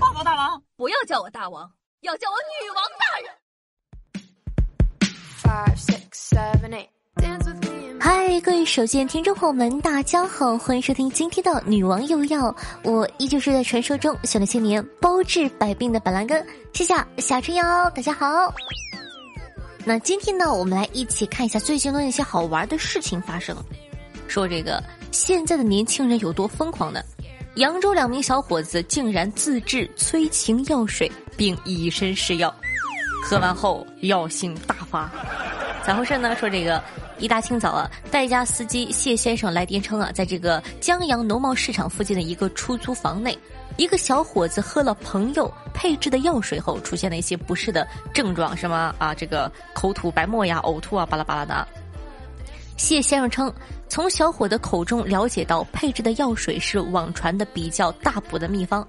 报告大王，不要叫我大王，要叫我女王大人。嗨，各位手机听众朋友们，大家好，欢迎收听今天的《女王又要》，我依旧是在传说中修了千年、包治百病的板蓝根，谢谢夏春瑶，大家好。那今天呢，我们来一起看一下最近的那些好玩的事情发生。说这个现在的年轻人有多疯狂呢？扬州两名小伙子竟然自制催情药水，并以身试药，喝完后药性大发。咋回事呢？说这个一大清早啊，代驾司机谢先生来电称啊，在这个江阳农贸市场附近的一个出租房内，一个小伙子喝了朋友配制的药水后，出现了一些不适的症状，什么啊，这个口吐白沫呀、呕吐啊，巴拉巴拉的。谢先生称，从小伙的口中了解到，配制的药水是网传的比较大补的秘方。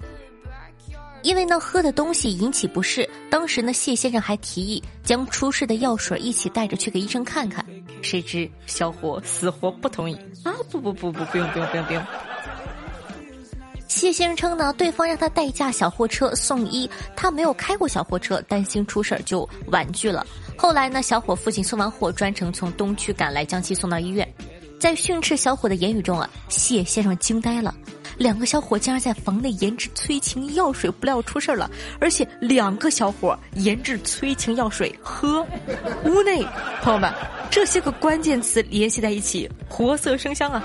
因为呢喝的东西引起不适，当时呢谢先生还提议将出事的药水一起带着去给医生看看，谁知小伙死活不同意啊！不不不不，不用不用不用不用。谢先生称呢，对方让他代驾小货车送医，他没有开过小货车，担心出事儿就婉拒了。后来呢，小伙父亲送完货，专程从东区赶来将其送到医院。在训斥小伙的言语中啊，谢先生惊呆了。两个小伙竟然在房内研制催情药水，不料出事了，而且两个小伙研制催情药水喝。屋内，朋友们，这些个关键词联系在一起，活色生香啊！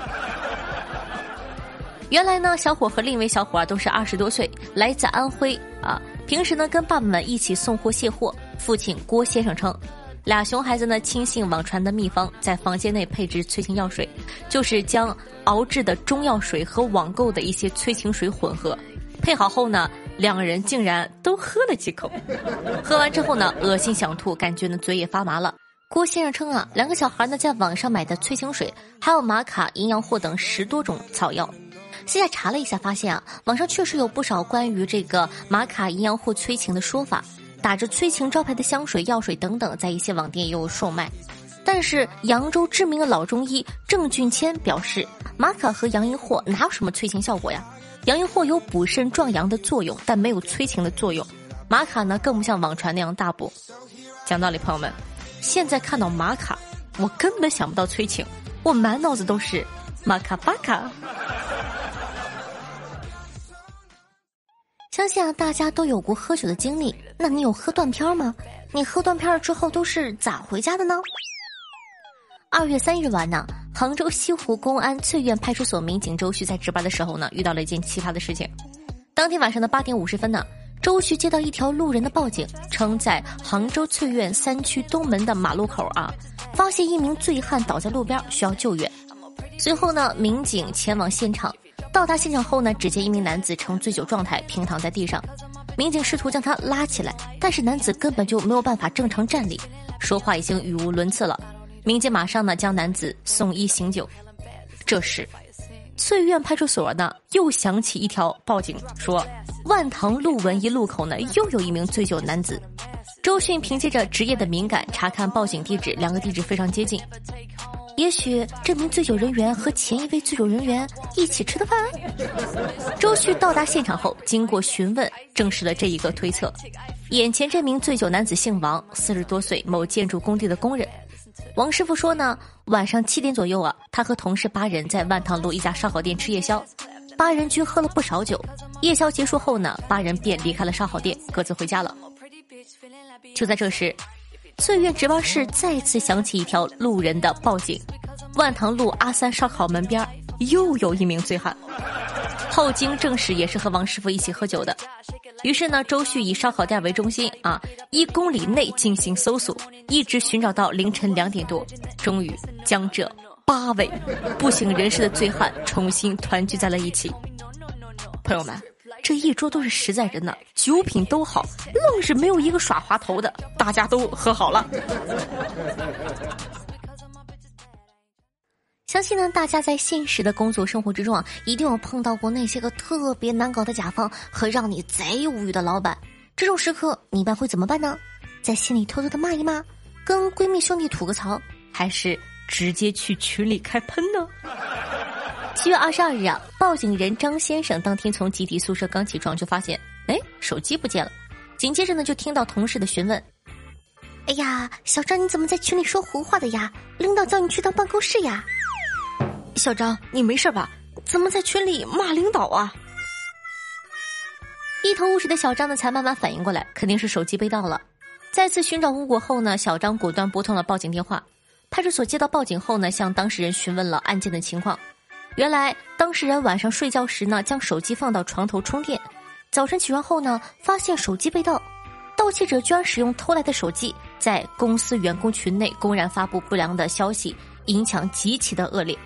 原来呢，小伙和另一位小伙啊都是二十多岁，来自安徽啊。平时呢，跟爸爸们一起送货卸货。父亲郭先生称。俩熊孩子呢，轻信网传的秘方，在房间内配置催情药水，就是将熬制的中药水和网购的一些催情水混合，配好后呢，两个人竟然都喝了几口，喝完之后呢，恶心想吐，感觉呢嘴也发麻了。郭先生称啊，两个小孩呢在网上买的催情水，还有玛卡营养货等十多种草药，现在查了一下，发现啊，网上确实有不少关于这个玛卡淫羊藿催情的说法。打着催情招牌的香水、药水等等，在一些网店也有售卖。但是扬州知名的老中医郑俊谦表示，玛卡和洋银货哪有什么催情效果呀？洋银货有补肾壮阳的作用，但没有催情的作用。玛卡呢，更不像网传那样大补。讲道理，朋友们，现在看到玛卡，我根本想不到催情，我满脑子都是玛卡巴卡。相信啊，大家都有过喝酒的经历。那你有喝断片吗？你喝断片了之后都是咋回家的呢？二月三日晚呢，杭州西湖公安翠苑派出所民警周旭在值班的时候呢，遇到了一件奇葩的事情。当天晚上的八点五十分呢，周旭接到一条路人的报警，称在杭州翠苑三区东门的马路口啊，发现一名醉汉倒在路边，需要救援。随后呢，民警前往现场。到达现场后呢，只见一名男子呈醉酒状态平躺在地上，民警试图将他拉起来，但是男子根本就没有办法正常站立，说话已经语无伦次了。民警马上呢将男子送医醒酒。这时，翠苑派出所呢又响起一条报警，说万塘路文一路口呢又有一名醉酒男子。周迅凭借着职业的敏感查看报警地址，两个地址非常接近。也许这名醉酒人员和前一位醉酒人员一起吃的饭。周旭到达现场后，经过询问，证实了这一个推测。眼前这名醉酒男子姓王，四十多岁，某建筑工地的工人。王师傅说呢，晚上七点左右啊，他和同事八人在万塘路一家烧烤店吃夜宵，八人均喝了不少酒。夜宵结束后呢，八人便离开了烧烤店，各自回家了。就在这时。岁月值班室再次响起一条路人的报警：万塘路阿三烧烤门边又有一名醉汉。后经证实，也是和王师傅一起喝酒的。于是呢，周旭以烧烤店为中心啊，一公里内进行搜索，一直寻找到凌晨两点多，终于将这八位不省人事的醉汉重新团聚在了一起。朋友们。这一桌都是实在人呢，酒品都好，愣是没有一个耍滑头的，大家都和好了。相信呢，大家在现实的工作生活之中啊，一定有碰到过那些个特别难搞的甲方和让你贼无语的老板。这种时刻，你一般会怎么办呢？在心里偷偷的骂一骂，跟闺蜜兄弟吐个槽，还是直接去群里开喷呢？七月二十二日啊，报警人张先生当天从集体宿舍刚起床，就发现，哎，手机不见了。紧接着呢，就听到同事的询问：“哎呀，小张，你怎么在群里说胡话的呀？领导叫你去趟办公室呀？”小张，你没事吧？怎么在群里骂领导啊？一头雾水的小张呢，才慢慢反应过来，肯定是手机被盗了。再次寻找无果后呢，小张果断拨通了报警电话。派出所接到报警后呢，向当事人询问了案件的情况。原来当事人晚上睡觉时呢，将手机放到床头充电，早晨起床后呢，发现手机被盗。盗窃者居然使用偷来的手机，在公司员工群内公然发布不良的消息，影响极其的恶劣。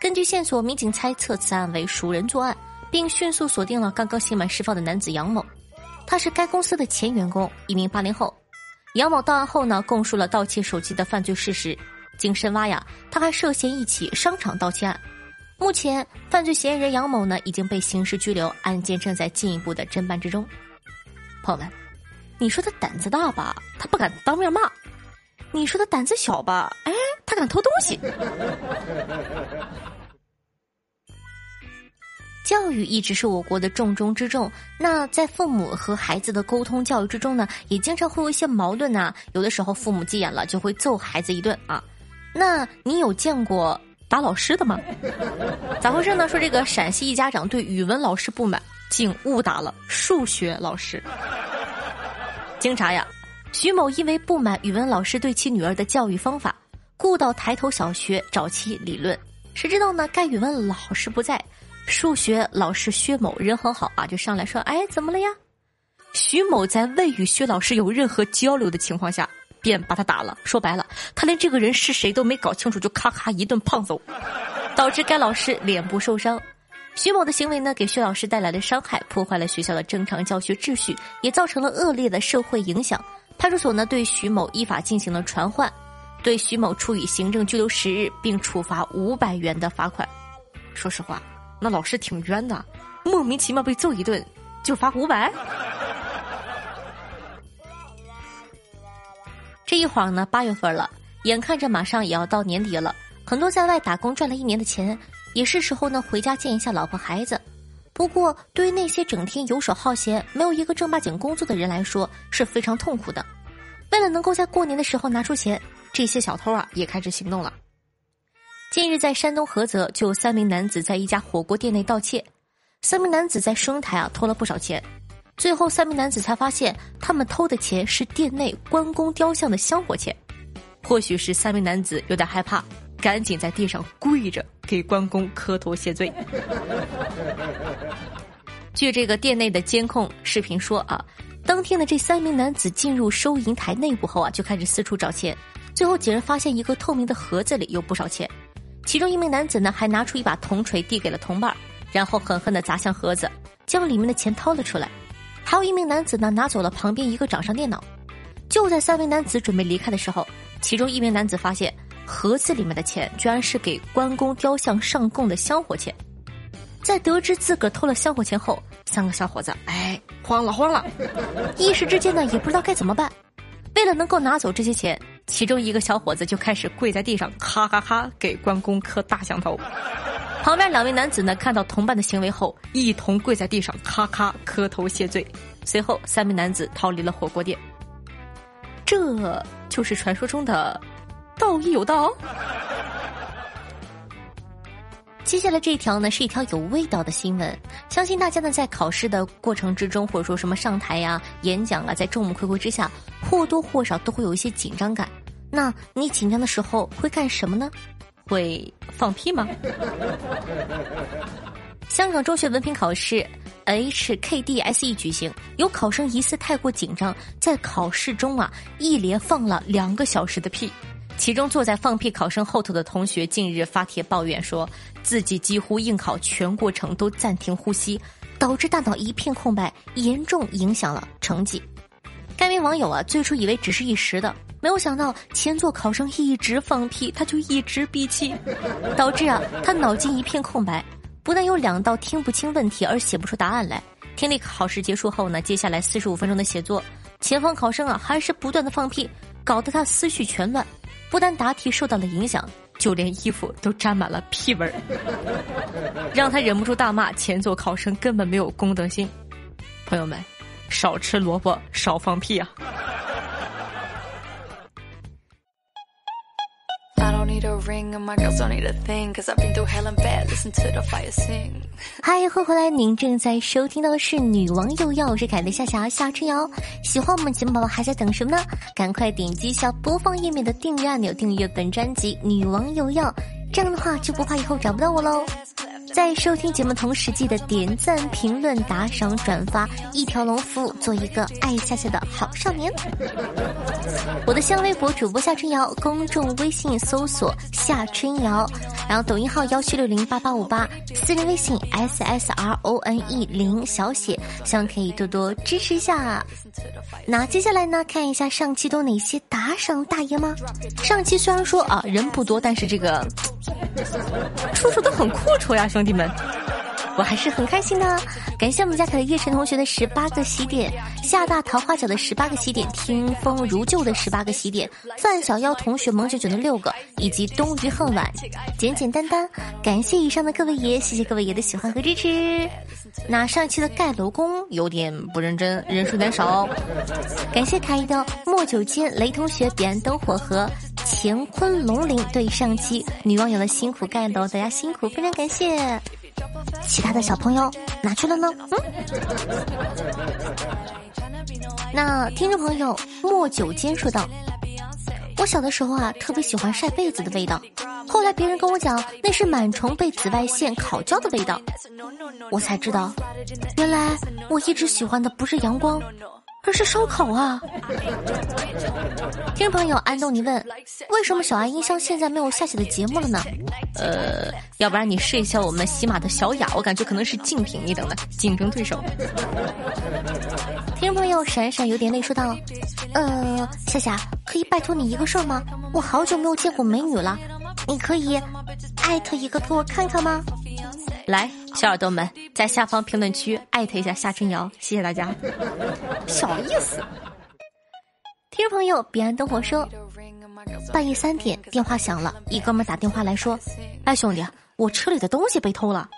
根据线索，民警猜测此案为熟人作案，并迅速锁定了刚刚刑满释放的男子杨某。他是该公司的前员工，一名八零后。杨某到案后呢，供述了盗窃手机的犯罪事实。经深挖呀，他还涉嫌一起商场盗窃案。目前，犯罪嫌疑人杨某呢已经被刑事拘留，案件正在进一步的侦办之中。朋友们，你说他胆子大吧，他不敢当面骂；你说他胆子小吧，哎，他敢偷东西。教育一直是我国的重中之重。那在父母和孩子的沟通教育之中呢，也经常会有一些矛盾呐。有的时候父母急眼了，就会揍孩子一顿啊。那你有见过打老师的吗？咋回事呢？说这个陕西一家长对语文老师不满，竟误打了数学老师。经查呀，徐某因为不满语文老师对其女儿的教育方法，故到抬头小学找其理论。谁知道呢？该语文老师不在。数学老师薛某人很好啊，就上来说：“哎，怎么了呀？”徐某在未与薛老师有任何交流的情况下，便把他打了。说白了，他连这个人是谁都没搞清楚，就咔咔一顿胖揍，导致该老师脸部受伤。徐某的行为呢，给薛老师带来了伤害，破坏了学校的正常教学秩序，也造成了恶劣的社会影响。派出所呢，对徐某依法进行了传唤，对徐某处以行政拘留十日，并处罚五百元的罚款。说实话。那老师挺冤的，莫名其妙被揍一顿就罚五百。一晃呢，八月份了，眼看着马上也要到年底了，很多在外打工赚了一年的钱，也是时候呢回家见一下老婆孩子。不过，对于那些整天游手好闲、没有一个正八经工作的人来说，是非常痛苦的。为了能够在过年的时候拿出钱，这些小偷啊也开始行动了。近日，在山东菏泽，就有三名男子在一家火锅店内盗窃。三名男子在收银台啊偷了不少钱，最后三名男子才发现，他们偷的钱是店内关公雕像的香火钱。或许是三名男子有点害怕，赶紧在地上跪着给关公磕头谢罪。据这个店内的监控视频说啊，当天的这三名男子进入收银台内部后啊，就开始四处找钱，最后几人发现一个透明的盒子里有不少钱。其中一名男子呢，还拿出一把铜锤递给了同伴，然后狠狠地砸向盒子，将里面的钱掏了出来。还有一名男子呢，拿走了旁边一个掌上电脑。就在三名男子准备离开的时候，其中一名男子发现盒子里面的钱居然是给关公雕像上供的香火钱。在得知自个儿偷了香火钱后，三个小伙子哎慌了慌了，一时之间呢也不知道该怎么办。为了能够拿走这些钱。其中一个小伙子就开始跪在地上，哈哈哈给关公磕大响头。旁边两位男子呢，看到同伴的行为后，一同跪在地上，咔咔磕头谢罪。随后，三名男子逃离了火锅店。这就是传说中的道义有道。接下来这一条呢，是一条有味道的新闻。相信大家呢，在考试的过程之中，或者说什么上台呀、演讲啊，在众目睽睽之下，或多或少都会有一些紧张感。那你紧张的时候会干什么呢？会放屁吗？香港中学文凭考试 HKDSE 举行，有考生疑似太过紧张，在考试中啊，一连放了两个小时的屁。其中坐在放屁考生后头的同学近日发帖抱怨说，自己几乎应考全过程都暂停呼吸，导致大脑一片空白，严重影响了成绩。该名网友啊，最初以为只是一时的，没有想到前座考生一直放屁，他就一直闭气，导致啊他脑筋一片空白，不但有两道听不清问题而写不出答案来。听力考试结束后呢，接下来四十五分钟的写作，前方考生啊还是不断的放屁，搞得他思绪全乱。不但答题受到了影响，就连衣服都沾满了屁味儿，让他忍不住大骂前座考生根本没有公德心。朋友们，少吃萝卜，少放屁啊！嗨，欢迎回来！您正在收听到的是《女王又要》，我是凯的夏霞夏春瑶。喜欢我们节目宝宝还在等什么呢？赶快点击一下播放页面的订阅按钮，订阅本专辑《女王又要》，这样的话就不怕以后找不到我喽。在收听节目同时，记得点赞、评论、打赏、转发，一条龙服务，做一个爱夏夏的好少年。我的新浪微博主播夏春瑶，公众微信搜索夏春瑶，然后抖音号幺七六零八八五八，私人微信 s s r o n e 零小写，希望可以多多支持一下。那接下来呢，看一下上期都哪些打赏大爷吗？上期虽然说啊人不多，但是这个。处处都很阔绰呀，兄弟们，我还是很开心的。感谢我们家凯的叶晨同学的十八个喜点，夏大桃花角的十八个喜点，听风如旧的十八个喜点，范小妖同学萌九九的六个，以及冬鱼恨晚，简简单单。感谢以上的各位爷，谢谢各位爷的喜欢和支持。那上一期的盖楼工有点不认真，人数有点少。感谢凯一的莫九间雷同学，彼岸灯火和。乾坤龙鳞对上期女网友的辛苦盖楼，大家辛苦，非常感谢。其他的小朋友哪去了呢？嗯。那听众朋友莫九间说道：“我小的时候啊，特别喜欢晒被子的味道。后来别人跟我讲，那是螨虫被紫外线烤焦的味道，我才知道，原来我一直喜欢的不是阳光。”这是烧烤啊！听众朋友安东尼问：为什么小爱音箱现在没有下写的节目了呢？呃，要不然你试一下我们喜马的小雅，我感觉可能是竞品一等的竞争对手。听众朋友闪闪有点泪说道：呃，夏夏，可以拜托你一个事儿吗？我好久没有见过美女了，你可以艾特一个给我看看吗？来，小耳朵们，在下方评论区艾特一下夏春瑶，谢谢大家。小意思。听众朋友，彼岸灯火说，半夜三点电话响了，一哥们打电话来说：“哎，兄弟，我车里的东西被偷了。”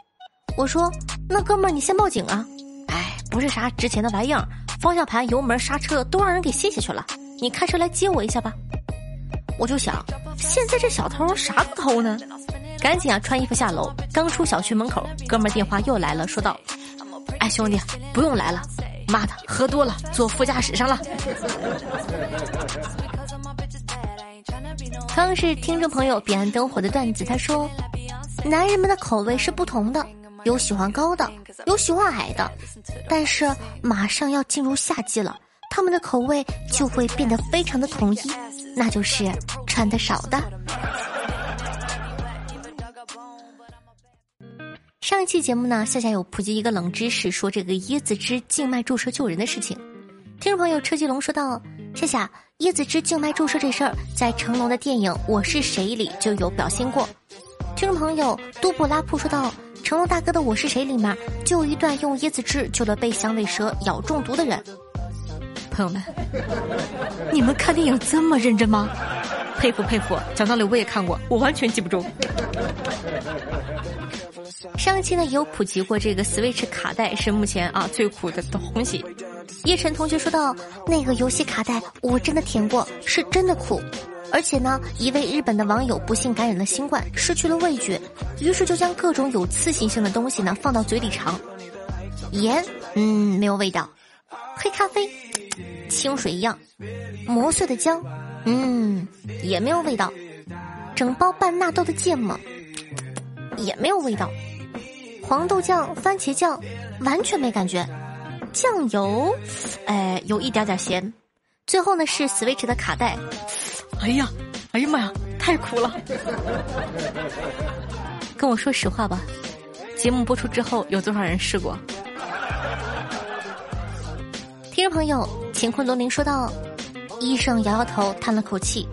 我说：“那哥们，你先报警啊！”哎，不是啥值钱的玩意儿，方向盘、油门、刹车都让人给卸下去了。你开车来接我一下吧。我就想，现在这小偷啥都偷呢。赶紧啊，穿衣服下楼。刚出小区门口，哥们儿电话又来了，说道：“哎，兄弟，不用来了，妈的，喝多了，坐副驾驶上了。”刚是听众朋友彼岸灯火的段子，他说：“男人们的口味是不同的，有喜欢高的，有喜欢矮的，但是马上要进入夏季了，他们的口味就会变得非常的统一，那就是穿的少的。”上一期节目呢，夏夏有普及一个冷知识，说这个椰子汁静脉注射救人的事情。听众朋友车继龙说道：“夏夏，椰子汁静脉注射这事儿，在成龙的电影《我是谁》里就有表现过。”听众朋友杜布拉普说道：“成龙大哥的《我是谁》里面就有一段用椰子汁救了被响尾蛇咬中毒的人。”朋友们，你们看电影这么认真吗？佩服佩服！讲道理我也看过，我完全记不住。上期呢也有普及过，这个 Switch 卡带是目前啊最苦的东西。叶晨同学说到，那个游戏卡带我真的舔过，是真的苦。而且呢，一位日本的网友不幸感染了新冠，失去了味觉，于是就将各种有刺激性的东西呢放到嘴里尝。盐，嗯，没有味道。黑咖啡，清水一样。磨碎的姜，嗯，也没有味道。整包半纳豆的芥末。也没有味道，黄豆酱、番茄酱完全没感觉，酱油，哎，有一点点咸。最后呢是 Switch 的卡带，哎呀，哎呀妈呀，太苦了！跟我说实话吧，节目播出之后有多少人试过？听众朋友，乾坤龙鳞说道：“医生摇摇头，叹了口气，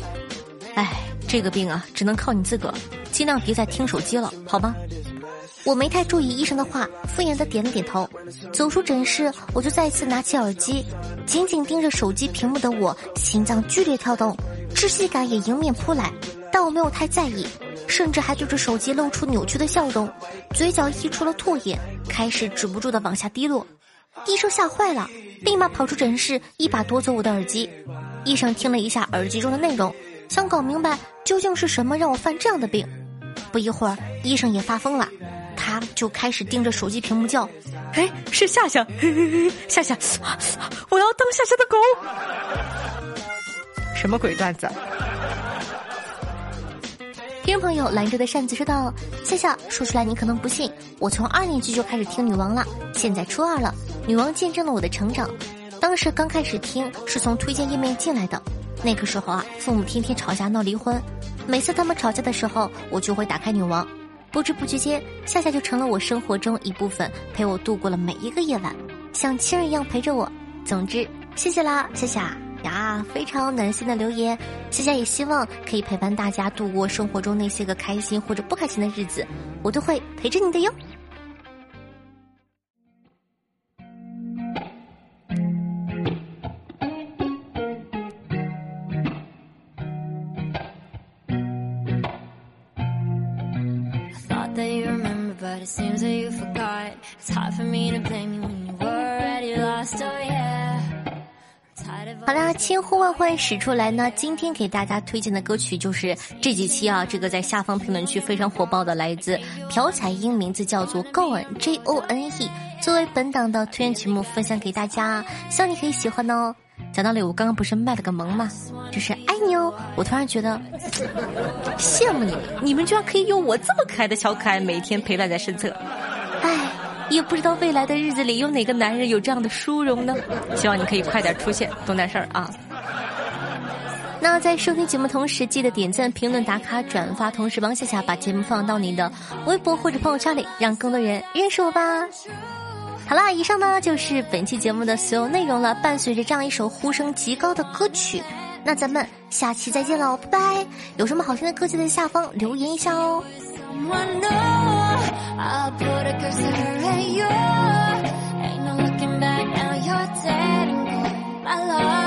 哎，这个病啊，只能靠你自个儿。”尽量别再听手机了，好吗？我没太注意医生的话，敷衍的点了点头。走出诊室，我就再次拿起耳机，紧紧盯着手机屏幕的我，心脏剧烈跳动，窒息感也迎面扑来。但我没有太在意，甚至还对着手机露出扭曲的笑容，嘴角溢出了唾液，开始止不住的往下滴落。医生吓坏了，立马跑出诊室，一把夺走我的耳机。医生听了一下耳机中的内容，想搞明白究竟是什么让我犯这样的病。不一会儿，医生也发疯了，他就开始盯着手机屏幕叫：“哎，是夏夏，夏夏，我要当夏夏的狗。”什么鬼段子？听众朋友，兰州的扇子说道：“夏夏，说出来你可能不信，我从二年级就开始听女王了，现在初二了，女王见证了我的成长。当时刚开始听是从推荐页面进来的，那个时候啊，父母天天吵架闹离婚，每次他们吵架的时候，我就会打开女王，不知不觉间，夏夏就成了我生活中一部分，陪我度过了每一个夜晚，像亲人一样陪着我。总之，谢谢啦，夏夏。”呀，非常暖心的留言，夏夏也希望可以陪伴大家度过生活中那些个开心或者不开心的日子，我都会陪着你的哟。好啦，千呼万唤始出来呢。今天给大家推荐的歌曲就是这几期啊，这个在下方评论区非常火爆的，来自朴彩英，名字叫做 Gone J O N E，作为本档的推荐曲目分享给大家，希望你可以喜欢哦。讲道理，我刚刚不是卖了个萌吗？就是爱你哦。我突然觉得羡慕你们，你们居然可以有我这么可爱的小可爱每天陪伴在身侧。哎。也不知道未来的日子里有哪个男人有这样的殊荣呢？希望你可以快点出现，懂点事儿啊！那在收听节目同时，记得点赞、评论、打卡、转发，同时帮夏夏把节目放到你的微博或者朋友圈里，让更多人认识我吧。好啦，以上呢就是本期节目的所有内容了，伴随着这样一首呼声极高的歌曲，那咱们下期再见喽，拜拜。有什么好听的歌就在下方留言一下哦。my love